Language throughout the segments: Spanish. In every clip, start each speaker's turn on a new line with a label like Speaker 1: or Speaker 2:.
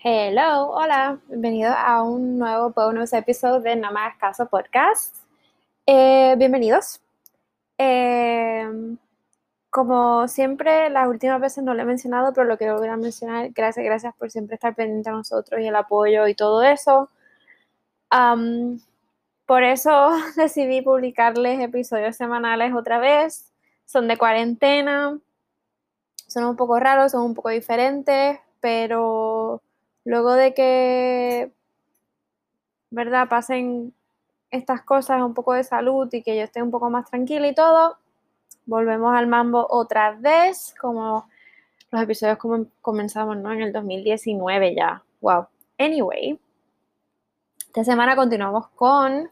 Speaker 1: Hello, hola, bienvenido a un nuevo bonus episodio de No Más Caso Podcast. Eh, bienvenidos. Eh, como siempre, las últimas veces no lo he mencionado, pero lo quiero volver a mencionar. Gracias, gracias por siempre estar pendiente a nosotros y el apoyo y todo eso. por eso decidí publicarles episodios semanales otra vez. Son de cuarentena, son un poco raros, son un poco diferentes, pero luego de que, ¿verdad? Pasen estas cosas, un poco de salud y que yo esté un poco más tranquila y todo, volvemos al mambo otra vez, como los episodios como comenzamos, ¿no? En el 2019 ya. Wow. Anyway, esta semana continuamos con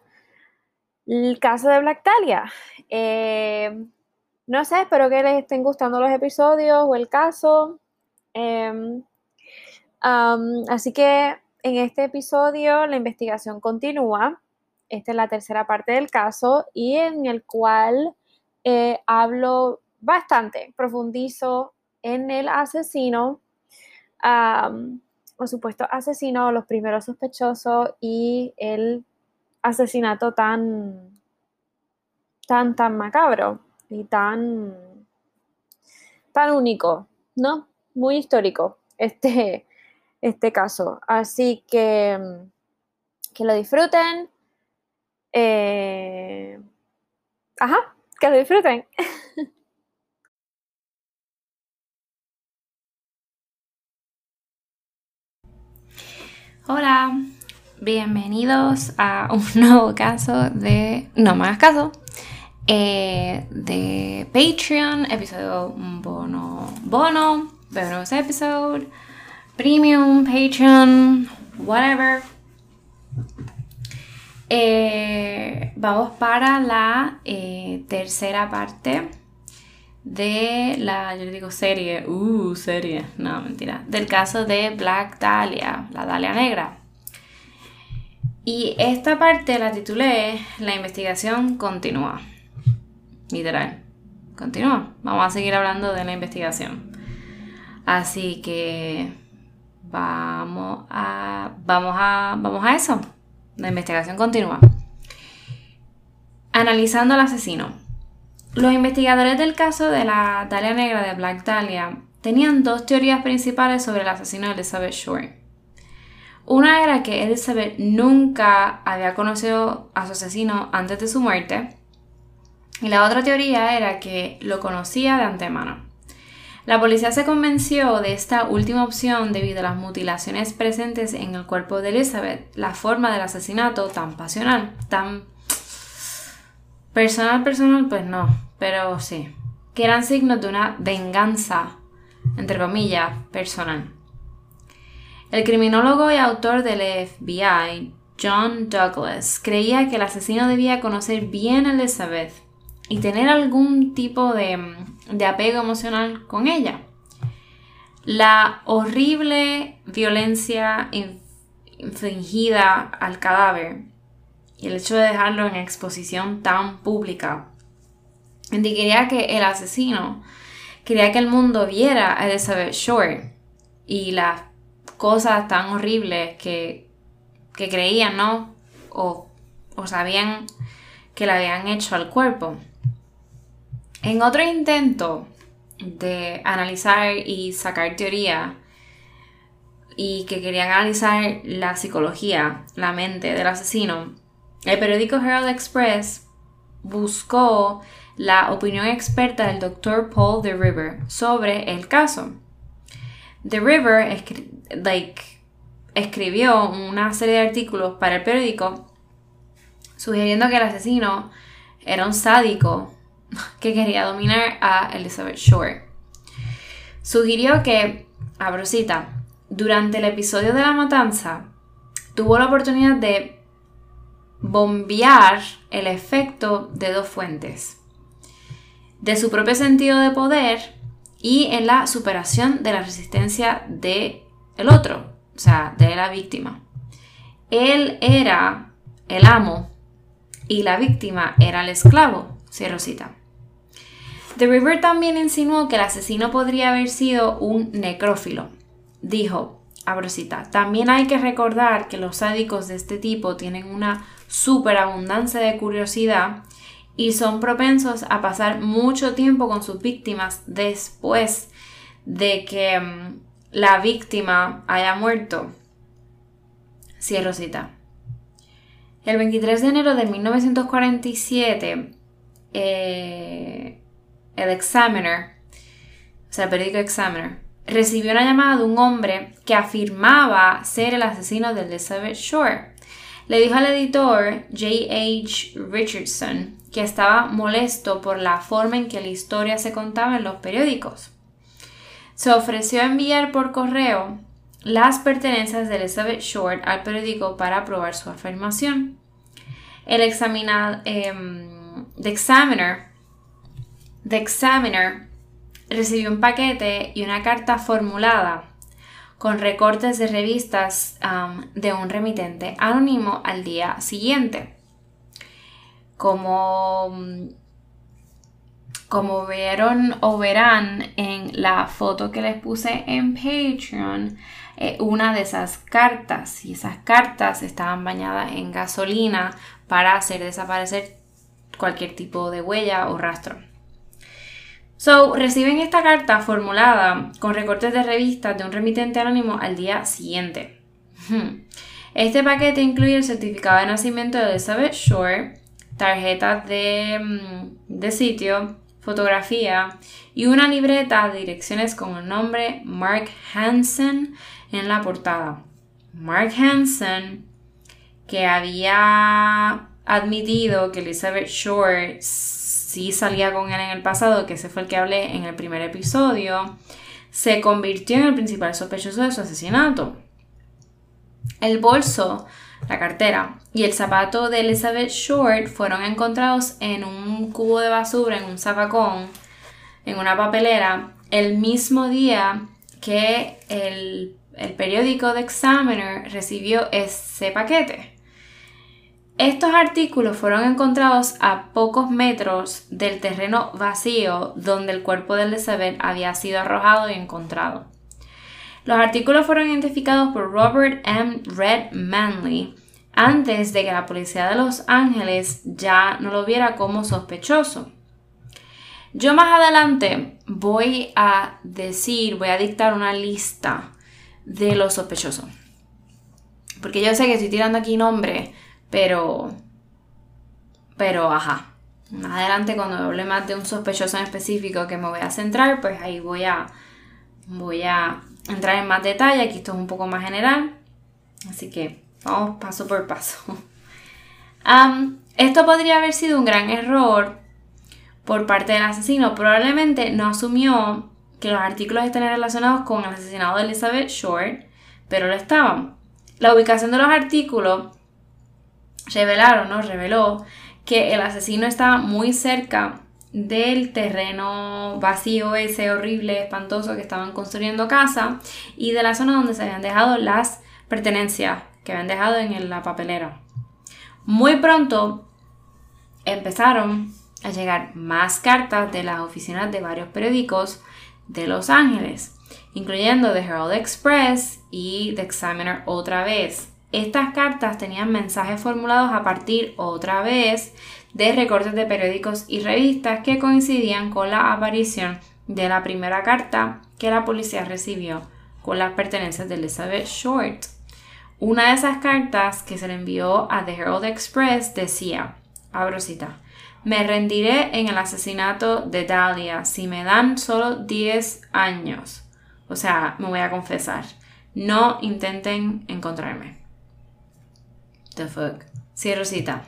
Speaker 1: el caso de Black Talia. Eh, no sé, espero que les estén gustando los episodios o el caso. Así que en este episodio la investigación continúa. Esta es la tercera parte del caso y en el cual eh, hablo bastante, profundizo en el asesino, o supuesto asesino, los primeros sospechosos y el asesinato tan, tan, tan macabro y tan, tan único, ¿no? Muy histórico este, este caso. Así que que lo disfruten. Eh, ajá, que lo disfruten.
Speaker 2: Hola, bienvenidos a un nuevo caso de No más caso eh, de Patreon, episodio bono, bono, bonus episode, premium, Patreon, whatever. Eh, vamos para la eh, tercera parte de la, yo digo serie, uh, serie, no, mentira, del caso de Black Dahlia, la Dahlia Negra. Y esta parte la titulé La investigación continúa. Literal. Continúa. Vamos a seguir hablando de la investigación. Así que vamos a, vamos a, vamos a eso. La investigación continúa. Analizando al asesino. Los investigadores del caso de la Dalia Negra de Black Dahlia tenían dos teorías principales sobre el asesino de Elizabeth Shore. Una era que Elizabeth nunca había conocido a su asesino antes de su muerte y la otra teoría era que lo conocía de antemano. La policía se convenció de esta última opción debido a las mutilaciones presentes en el cuerpo de Elizabeth, la forma del asesinato tan pasional, tan personal, personal, pues no, pero sí, que eran signos de una venganza, entre comillas, personal. El criminólogo y autor del FBI, John Douglas, creía que el asesino debía conocer bien a Elizabeth y tener algún tipo de, apego emocional con ella. La horrible violencia infligida al cadáver y el hecho de dejarlo en exposición tan pública indicaría que el asesino quería que el mundo viera a Elizabeth Shore y las cosas tan horribles que, creían, ¿no? O, o sabían que le habían hecho al cuerpo. En otro intento de analizar y sacar teoría y que querían analizar la psicología, la mente del asesino, el periódico Herald Express buscó la opinión experta del Dr. Paul de River sobre el caso. The River escribió una serie de artículos para el periódico sugiriendo que el asesino era un sádico que quería dominar a Elizabeth Shore. Sugirió que, abrosita, durante el episodio de la matanza, tuvo la oportunidad de bombear el efecto de dos fuentes. De su propio sentido de poder y en la superación de la resistencia de el otro, o sea, de la víctima. Él era el amo y la víctima era el esclavo. Cierro cita. The River también insinuó que el asesino podría haber sido un necrófilo. Dijo, abrosita. También hay que recordar que los sádicos de este tipo tienen una superabundancia de curiosidad y son propensos a pasar mucho tiempo con sus víctimas después de que mm, la víctima haya muerto. Cierro cita. El 23 de enero de 1947, eh, el Examiner, o sea, el periódico Examiner, recibió una llamada de un hombre que afirmaba ser el asesino de Elizabeth Shore. Le dijo al editor J.H. Richardson que estaba molesto por la forma en que la historia se contaba en los periódicos. Se ofreció a enviar por correo las pertenencias de Elizabeth Short al periódico para probar su afirmación. El examinado, em, the Examiner, the Examiner recibió un paquete y una carta formulada con recortes de revistas de un remitente anónimo al día siguiente. Como, como vieron o verán en la foto que les puse en Patreon, eh, una de esas cartas y esas cartas estaban bañadas en gasolina para hacer desaparecer cualquier tipo de huella o rastro. So, reciben esta carta formulada con recortes de revistas de un remitente anónimo al día siguiente. Este paquete incluye el certificado de nacimiento de Elizabeth Shore, tarjetas mm, de, sitio, fotografía y una libreta de direcciones con el nombre Mark Hansen en la portada. Mark Hansen, que había admitido que Elizabeth Shore sí salía con él en el pasado, que ese fue el que hablé en el primer episodio, se convirtió en el principal sospechoso de su asesinato. El bolso, la cartera y el zapato de Elizabeth Short fueron encontrados en un cubo de basura, en un zapacón, en una papelera, el mismo día que el, el periódico The Examiner recibió ese paquete. Estos artículos fueron encontrados a pocos metros del terreno vacío donde el cuerpo de Elizabeth había sido arrojado y encontrado. Los artículos fueron identificados por Robert M. Red Manley antes de que la policía de Los Ángeles ya no lo viera como sospechoso. Yo más adelante voy a decir, voy a dictar una lista de los sospechosos. Porque yo sé que estoy tirando aquí nombres pero, pero, ajá. Más adelante cuando hable más de un sospechoso en específico que me voy a centrar, pues ahí voy a, voy a entrar en más detalle. Aquí esto es un poco más general. Así que vamos paso por paso. esto podría haber sido un gran error por parte del asesino. Probablemente no asumió que los artículos estén relacionados con el asesinato de Elizabeth Short, pero lo estaban. La ubicación de los artículos revelaron, ¿no? Reveló que el asesino estaba muy cerca del terreno vacío ese horrible, espantoso que estaban construyendo casa y de la zona donde se habían dejado las pertenencias que habían dejado en la papelera. Muy pronto empezaron a llegar más cartas de las oficinas de varios periódicos de Los Ángeles, incluyendo The Herald Express y The Examiner otra vez. Estas cartas tenían mensajes formulados a partir otra vez de recortes de periódicos y revistas que coincidían con la aparición de la primera carta que la policía recibió con las pertenencias de Elizabeth Short. Una de esas cartas que se le envió a The Herald Express decía, abro cita, me rendiré en el asesinato de Dahlia si me dan solo 10 años. O sea, me voy a confesar. No intenten encontrarme. The fuck. Cita.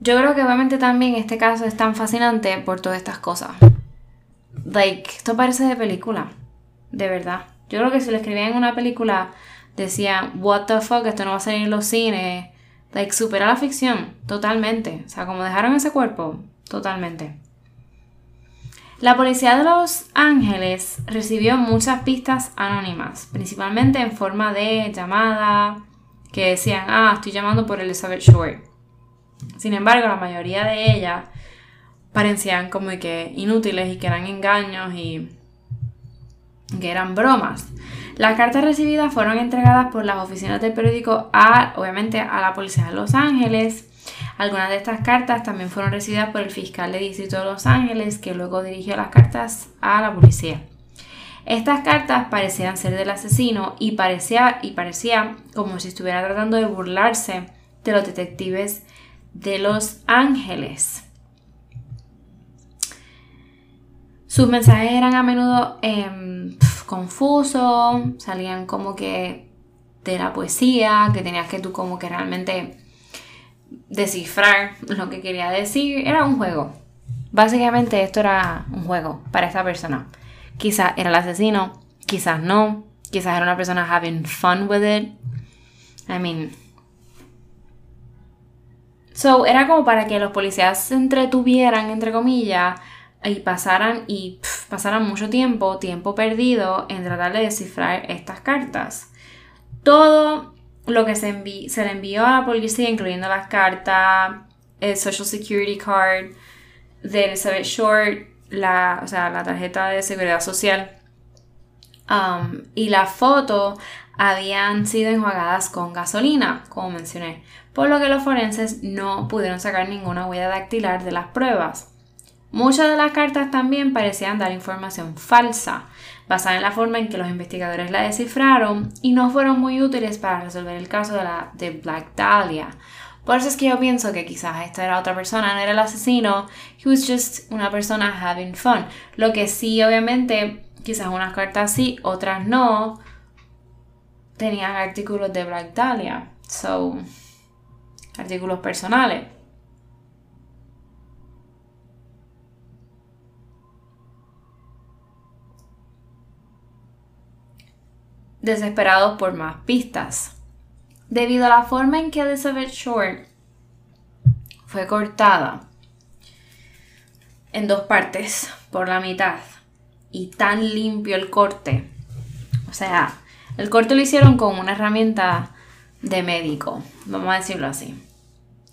Speaker 2: Yo creo que obviamente también este caso es tan fascinante por todas estas cosas. Like, esto parece de película. De verdad. Yo creo que si lo escribían en una película, decían, what the fuck, esto no va a salir en los cines. Like, supera la ficción. Totalmente. O sea, como dejaron ese cuerpo, totalmente. La policía de Los Ángeles recibió muchas pistas anónimas, principalmente en forma de llamada que decían, ah, estoy llamando por Elizabeth Short. Sin embargo, la mayoría de ellas parecían como que inútiles y que eran engaños y que eran bromas. Las cartas recibidas fueron entregadas por las oficinas del periódico a, obviamente, a la policía de Los Ángeles. Algunas de estas cartas también fueron recibidas por el fiscal de distrito de Los Ángeles, que luego dirigió las cartas a la policía. Estas cartas parecían ser del asesino y parecía, y parecía como si estuviera tratando de burlarse de los detectives de Los Ángeles. Sus mensajes eran a menudo em, confusos, salían como que de la poesía, que tenías que tú como que realmente descifrar lo que quería decir. Era un juego. Básicamente esto era un juego para esta persona. Quizás era el asesino, quizás no, quizás era una persona having fun with it. I mean. So, era como para que los policías se entretuvieran, entre comillas, y pasaran y pasaran mucho tiempo, tiempo perdido en tratar de descifrar estas cartas. Todo lo que se, se le envió a la policía, incluyendo las cartas, el Social Security Card de Elizabeth Short, la, o sea, la tarjeta de seguridad social um, y la foto habían sido enjuagadas con gasolina, como mencioné, por lo que los forenses no pudieron sacar ninguna huella dactilar de las pruebas. Muchas de las cartas también parecían dar información falsa, basada en la forma en que los investigadores la descifraron y no fueron muy útiles para resolver el caso de la de Black Dahlia. Por eso es que yo pienso que quizás esta era otra persona, no era el asesino, he was just una persona having fun. Lo que sí, obviamente, quizás unas cartas sí, otras no, tenían artículos de Black Dahlia, so, artículos personales. Desesperados por más pistas. Debido a la forma en que Elizabeth Short fue cortada en dos partes por la mitad y tan limpio el corte, o sea, el corte lo hicieron con una herramienta de médico, vamos a decirlo así.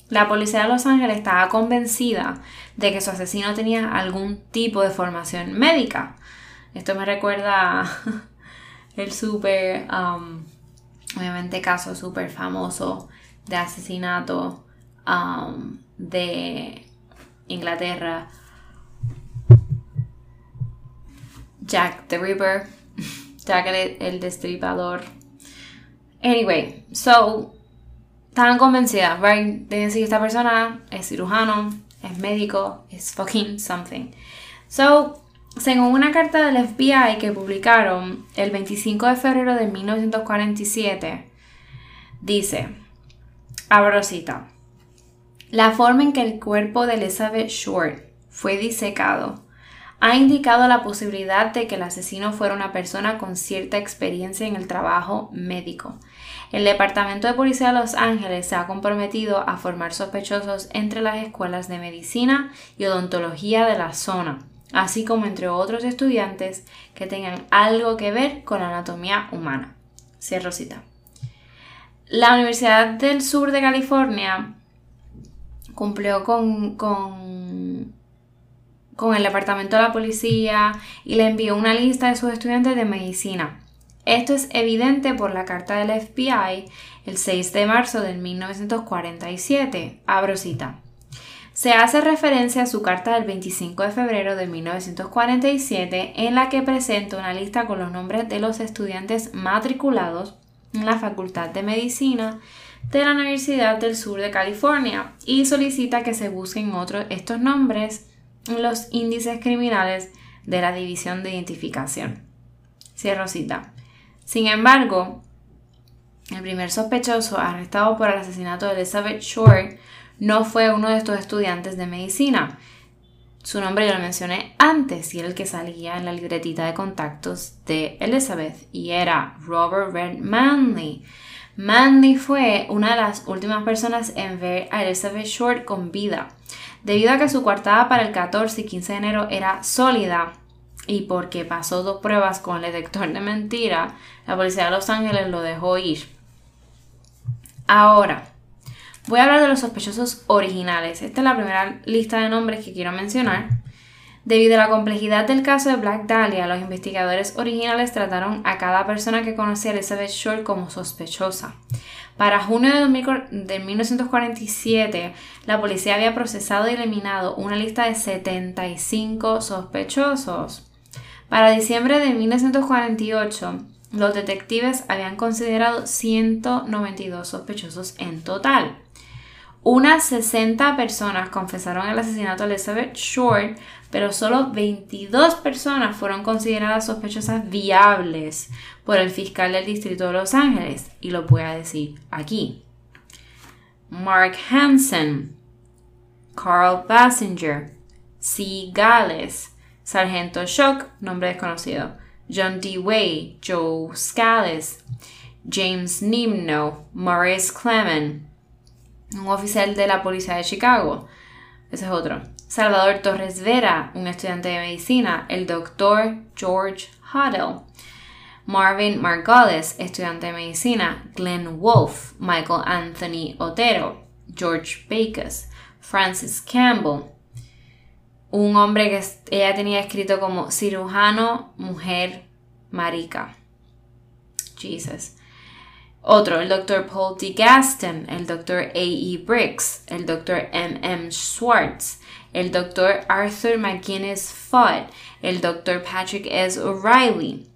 Speaker 2: La policía de Los Ángeles estaba convencida de que su asesino tenía algún tipo de formación médica. Esto me recuerda el súper, um, obviamente caso súper famoso de asesinato um, de Inglaterra. Jack the Ripper, Jack el, destripador. Anyway, so, estaban convencidas, right? De decir, esta persona es cirujano, es médico, es fucking something. So, según una carta del FBI que publicaron el 25 de febrero de 1947, dice, abro cita, la forma en que el cuerpo de Elizabeth Short fue disecado ha indicado la posibilidad de que el asesino fuera una persona con cierta experiencia en el trabajo médico. El Departamento de Policía de Los Ángeles se ha comprometido a formar sospechosos entre las escuelas de medicina y odontología de la zona así como entre otros estudiantes que tengan algo que ver con la anatomía humana. Cierro cita. La Universidad del Sur de California cumplió con, con, con el departamento de la policía y le envió una lista de sus estudiantes de medicina. Esto es evidente por la carta del FBI el 6 de marzo de 1947. Abro cita. Se hace referencia a su carta del 25 de febrero de 1947 en la que presenta una lista con los nombres de los estudiantes matriculados en la Facultad de Medicina de la Universidad del Sur de California y solicita que se busquen otros estos nombres en los índices criminales de la División de Identificación. Cierro cita. Sin embargo, el primer sospechoso arrestado por el asesinato de Elizabeth Short no fue uno de estos estudiantes de medicina. Su nombre yo lo mencioné antes y era el que salía en la libretita de contactos de Elizabeth y era Robert Red Manley. Manley fue una de las últimas personas en ver a Elizabeth Short con vida. Debido a que su coartada para el 14 y 15 de enero era sólida y porque pasó dos pruebas con el detector de mentira, la policía de Los Ángeles lo dejó ir. Ahora, Voy a hablar de los sospechosos originales. Esta es la primera lista de nombres que quiero mencionar. Debido a la complejidad del caso de Black Dahlia, los investigadores originales trataron a cada persona que conocía a Elizabeth Short como sospechosa. Para junio de 1947, la policía había procesado y eliminado una lista de 75 sospechosos. Para diciembre de 1948, los detectives habían considerado 192 sospechosos en total. Unas 60 personas confesaron el asesinato de Elizabeth Short, pero solo 22 personas fueron consideradas sospechosas viables por el fiscal del distrito de Los Ángeles, y lo voy a decir aquí. Mark Hansen, Carl Basinger, C. Gales, Sargento Shock, nombre desconocido, John D. Way, Joe Scales, James Nimno, Maurice Clement, un oficial de la policía de Chicago. Ese es otro. Salvador Torres Vera, un estudiante de medicina. El doctor George Huddle. Marvin Margolis, estudiante de medicina. Glenn Wolfe, Michael Anthony Otero. George Bacus. Francis Campbell. Un hombre que ella tenía escrito como cirujano, mujer, marica. Jesus. Otro, el Dr. Paul D. Gaston, el Dr. A. E. Briggs, el Dr. M. M. Schwartz, el Dr. Arthur McGuinness Fudd, el Dr. Patrick S. O'Reilly.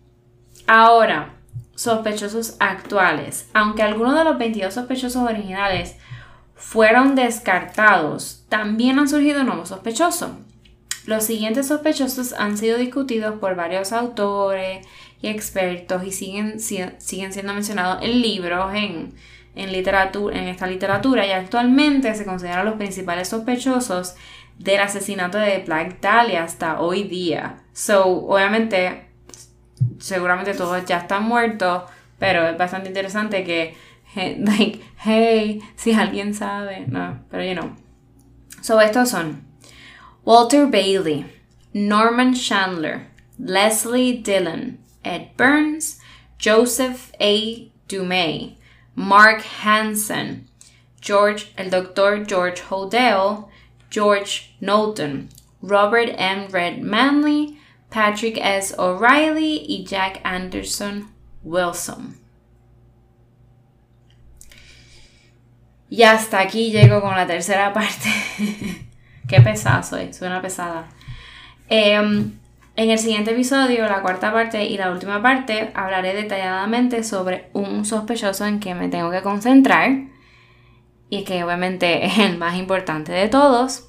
Speaker 2: Ahora, sospechosos actuales. Aunque algunos de los 22 sospechosos originales fueron descartados, también han surgido nuevos sospechosos. Los siguientes sospechosos han sido discutidos por varios autores, y expertos y siguen, siguen siendo mencionados en libros, en, en, literatura, en esta literatura y actualmente se consideran los principales sospechosos del asesinato de Black Dahlia hasta hoy día. So, obviamente, seguramente todos ya están muertos, pero es bastante interesante que, like, hey, si alguien sabe, no, pero you know. So, estos son Walter Bailey, Norman Chandler, Leslie Dillon, Ed Burns, Joseph A. Dumay, Mark Hansen, George, el doctor George Hodell, George Knowlton, Robert M. Red Manley, Patrick S. O'Reilly y Jack Anderson Wilson. Y hasta aquí llego con la tercera parte. Qué pesada soy, suena pesada. Eh, en el siguiente episodio, la cuarta parte y la última parte, hablaré detalladamente sobre un sospechoso en que me tengo que concentrar y que obviamente es el más importante de todos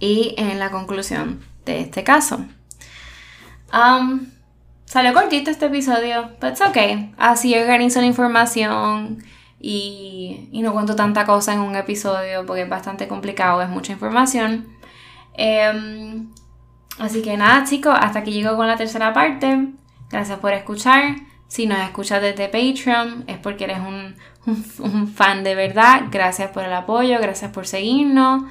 Speaker 2: y en la conclusión de este caso. Um, salió cortito este episodio, pero it's okay. Así organizo la información y, no cuento tanta cosa en un episodio porque es bastante complicado, es mucha información. Um, Así que nada chicos, hasta aquí llego con la tercera parte. Gracias por escuchar. Si nos escuchas desde Patreon es porque eres un, fan de verdad. Gracias por el apoyo, gracias por seguirnos.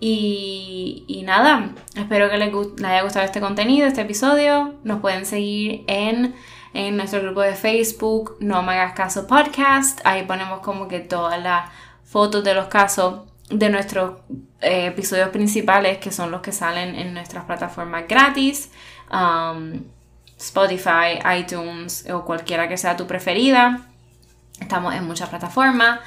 Speaker 2: Y, nada, espero que les, haya gustado este contenido, este episodio. Nos pueden seguir en, en nuestro grupo de Facebook, No Me Hagas Caso Podcast. Ahí ponemos como que todas las fotos de los casos de nuestros eh, episodios principales, que son los que salen en nuestras plataformas gratis, um, Spotify, iTunes o cualquiera que sea tu preferida. Estamos en muchas plataformas.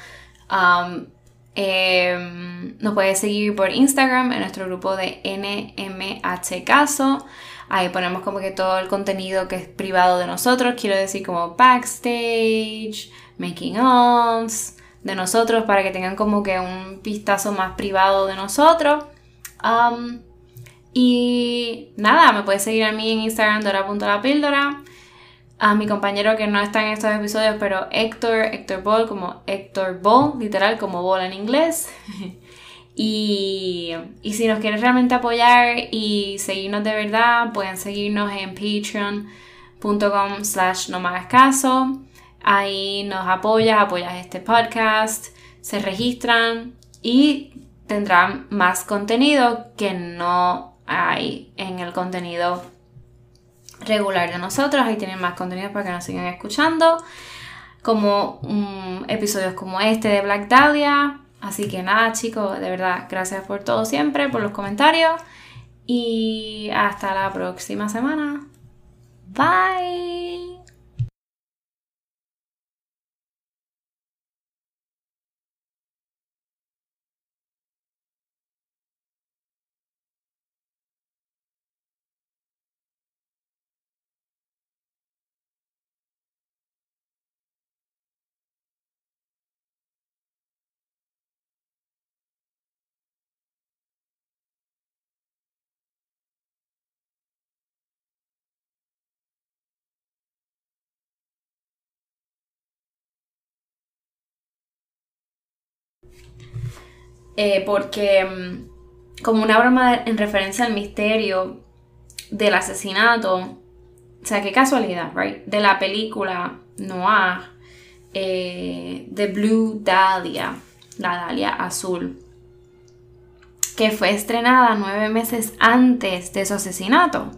Speaker 2: Um, em, nos puedes seguir por Instagram en nuestro grupo de NMH Caso. Ahí ponemos como que todo el contenido que es privado de nosotros, quiero decir como backstage, making ofs, de nosotros para que tengan como que un vistazo más privado de nosotros. Y nada, me puedes seguir a mí en Instagram, dora.lapíldora. A mi compañero que no está en estos episodios, pero Héctor, Héctor Ball, como Héctor Ball, literal, como Ball en inglés. y, y si nos quieres realmente apoyar y seguirnos de verdad, pueden seguirnos en patreon.com slash no me hagas caso. Ahí nos apoyas, apoyas este podcast, se registran y tendrán más contenido que no hay en el contenido regular de nosotros. Ahí tienen más contenido para que nos sigan escuchando. Como mm, episodios como este de Black Dahlia. Así que nada, chicos, de verdad, gracias por todo siempre, por los comentarios. Y hasta la próxima semana. Bye. Eh, porque mm, como una broma en referencia al misterio del asesinato, o sea, qué casualidad, right? De la película Noir, eh, The Blue Dahlia, la Dahlia azul, que fue estrenada nueve meses antes de su asesinato.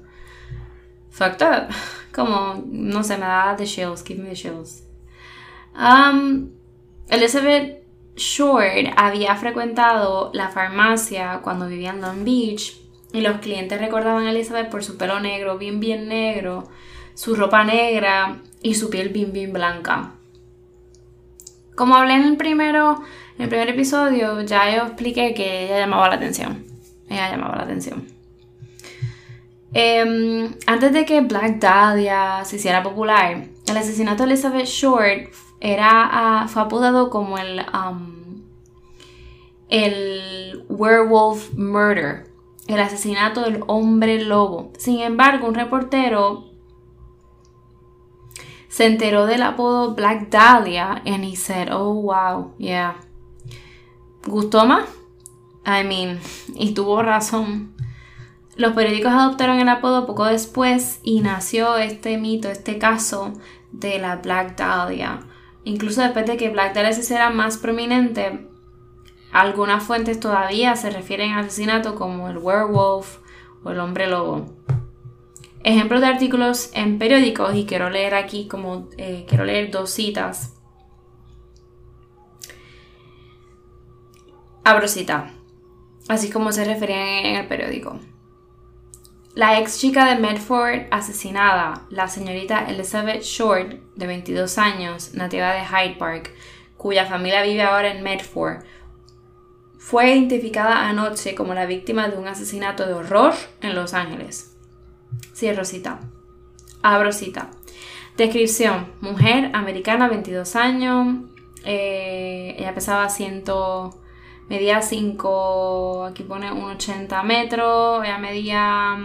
Speaker 2: Fucked up. Como, no sé, me da the chills, give me the chills. Um, Elizabeth Short había frecuentado la farmacia cuando vivía en Long Beach y los clientes recordaban a Elizabeth por su pelo negro, bien bien negro, su ropa negra y su piel bien bien blanca. Como hablé en el primero, en el primer episodio, ya yo expliqué que ella llamaba la atención. Ella llamaba la atención. Em, antes de que Black Dahlia se hiciera popular, el asesinato de Elizabeth Short era, ah, fue apodado como el, um, el werewolf murder, el asesinato del hombre lobo. Sin embargo, un reportero se enteró del apodo Black Dahlia and he said, oh wow, yeah. ¿Gustó más? I mean, y tuvo razón. Los periódicos adoptaron el apodo poco después y nació este mito, este caso de la Black Dahlia. Incluso después de que Black Dahlia se hiciera más prominente, algunas fuentes todavía se refieren al asesinato como el werewolf o el hombre lobo. Ejemplos de artículos en periódicos, y quiero leer aquí como eh, quiero leer dos citas. Abro cita, así como se referían en el periódico. La ex chica de Medford asesinada, la señorita Elizabeth Short, de 22 años, nativa de Hyde Park, cuya familia vive ahora en Medford, fue identificada anoche como la víctima de un asesinato de horror en Los Ángeles. Cierro cita. Abro cita. Descripción. Mujer americana, 22 años. Eh, ella pesaba 100 medía 5, aquí pone 1,80 metros, ella medía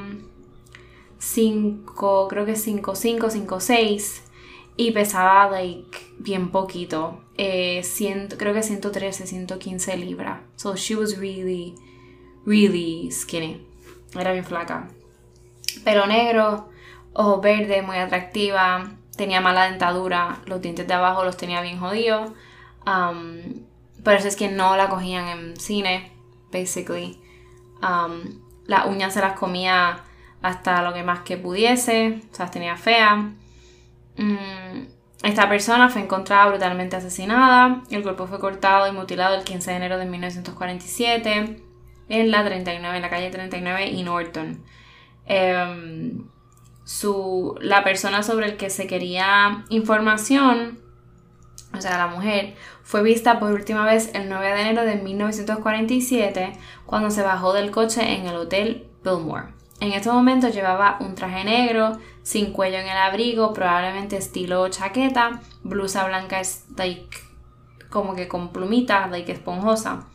Speaker 2: 5, creo que 5, 5, 5, 6 y pesaba like bien poquito, eh, creo que 113, 115 libras. So she was really, really skinny. Era bien flaca. Pelo negro, ojos verdes, muy atractiva. Tenía mala dentadura, los dientes de abajo los tenía bien jodidos. Um, por eso es que no la cogían en cine, basically. Um, las uñas se las comía hasta lo que más que pudiese, o sea, tenía feas. Mm, esta persona fue encontrada brutalmente asesinada. El cuerpo fue cortado y mutilado el 15 de enero de 1947 en la 39, en la calle 39 y Norton. Em, su, la persona sobre el que se quería información, o sea, la mujer, fue vista por última vez el 9 de enero de 1947 cuando se bajó del coche en el Hotel Billmore. En este momento llevaba un traje negro, sin cuello en el abrigo, probablemente estilo chaqueta, blusa blanca like, como que con plumitas, like esponjosa,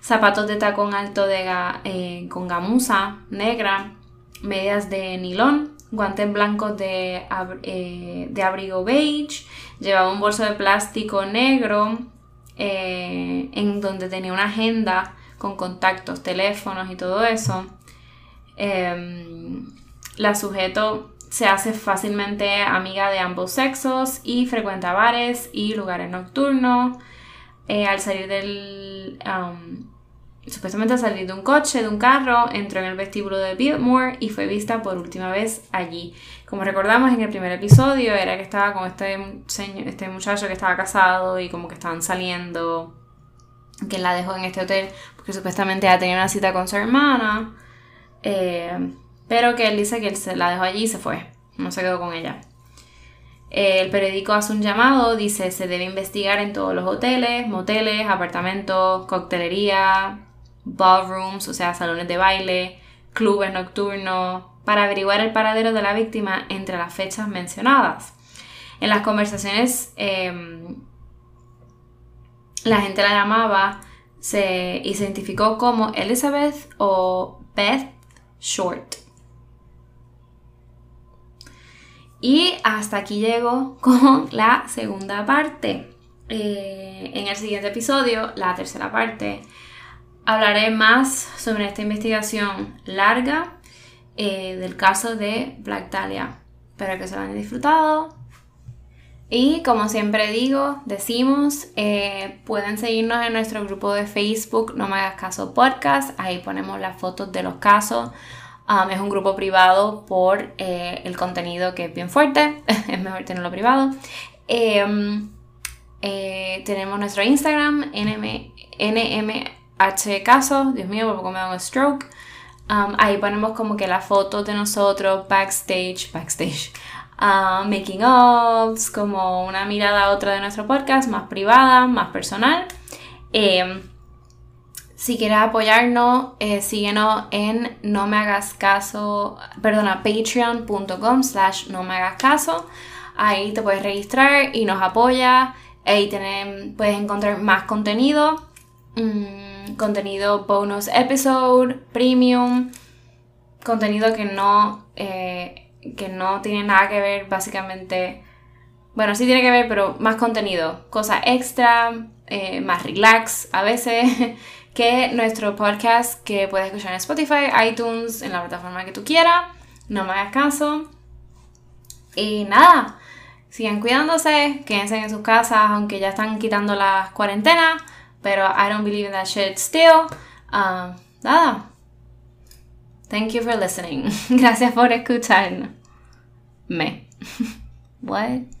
Speaker 2: zapatos de tacón alto de eh, con gamuza negra, medias de nilón, guantes blancos de, eh, de abrigo beige Llevaba un bolso de plástico negro eh, en donde tenía una agenda con contactos, teléfonos y todo eso. Em, la sujeto se hace fácilmente amiga de ambos sexos y frecuenta bares y lugares nocturnos. Eh, al salir del... Um, supuestamente al salir de un coche, de un carro, entró en el vestíbulo de Biltmore y fue vista por última vez allí. Como recordamos en el primer episodio, era que estaba con este, este muchacho que estaba casado y como que estaban saliendo, que la dejó en este hotel porque supuestamente ya tenía una cita con su hermana. Eh, pero que él dice que él se la dejó allí y se fue. No se quedó con ella. Eh, el periódico hace un llamado, dice se debe investigar en todos los hoteles, moteles, apartamentos, coctelería, ballrooms, o sea, salones de baile, clubes nocturnos, para averiguar el paradero de la víctima entre las fechas mencionadas. En las conversaciones em, la gente la llamaba, se identificó como Elizabeth o Beth Short. Y hasta aquí llego con la segunda parte. Eh, en el siguiente episodio, la tercera parte, hablaré más sobre esta investigación larga eh, del caso de Black Dahlia. Espero que se lo hayan disfrutado. Y como siempre digo, decimos, eh, pueden seguirnos en nuestro grupo de Facebook, No Me Hagas Caso Podcast. Ahí ponemos las fotos de los casos. Um, es un grupo privado por eh, el contenido que es bien fuerte. es mejor tenerlo privado. Em, eh, tenemos nuestro Instagram, NM, NMH Caso. Dios mío, por poco me da un stroke. Um, ahí ponemos como que las fotos de nosotros backstage, backstage, making ups, como una mirada a otra de nuestro podcast, más privada, más personal. Em, si quieres apoyarnos, eh, síguenos en no me hagas caso, perdona, patreon.com slash no me hagas caso. Ahí te puedes registrar y nos apoya. Ahí puedes encontrar más contenido. Mm, contenido bonus episode, premium. Contenido que no, eh, que no tiene nada que ver básicamente. Bueno, sí tiene que ver, pero más contenido. Cosas extra, eh, más relax a veces. que nuestro podcast que puedes escuchar en Spotify, iTunes, en la plataforma que tú quieras. No me hagas caso. Y nada, sigan cuidándose, quédense en sus casas, aunque ya están quitando las cuarentenas. Pero I don't believe in that shit still. Um, nada. Thank you for listening. Gracias por escucharme. What?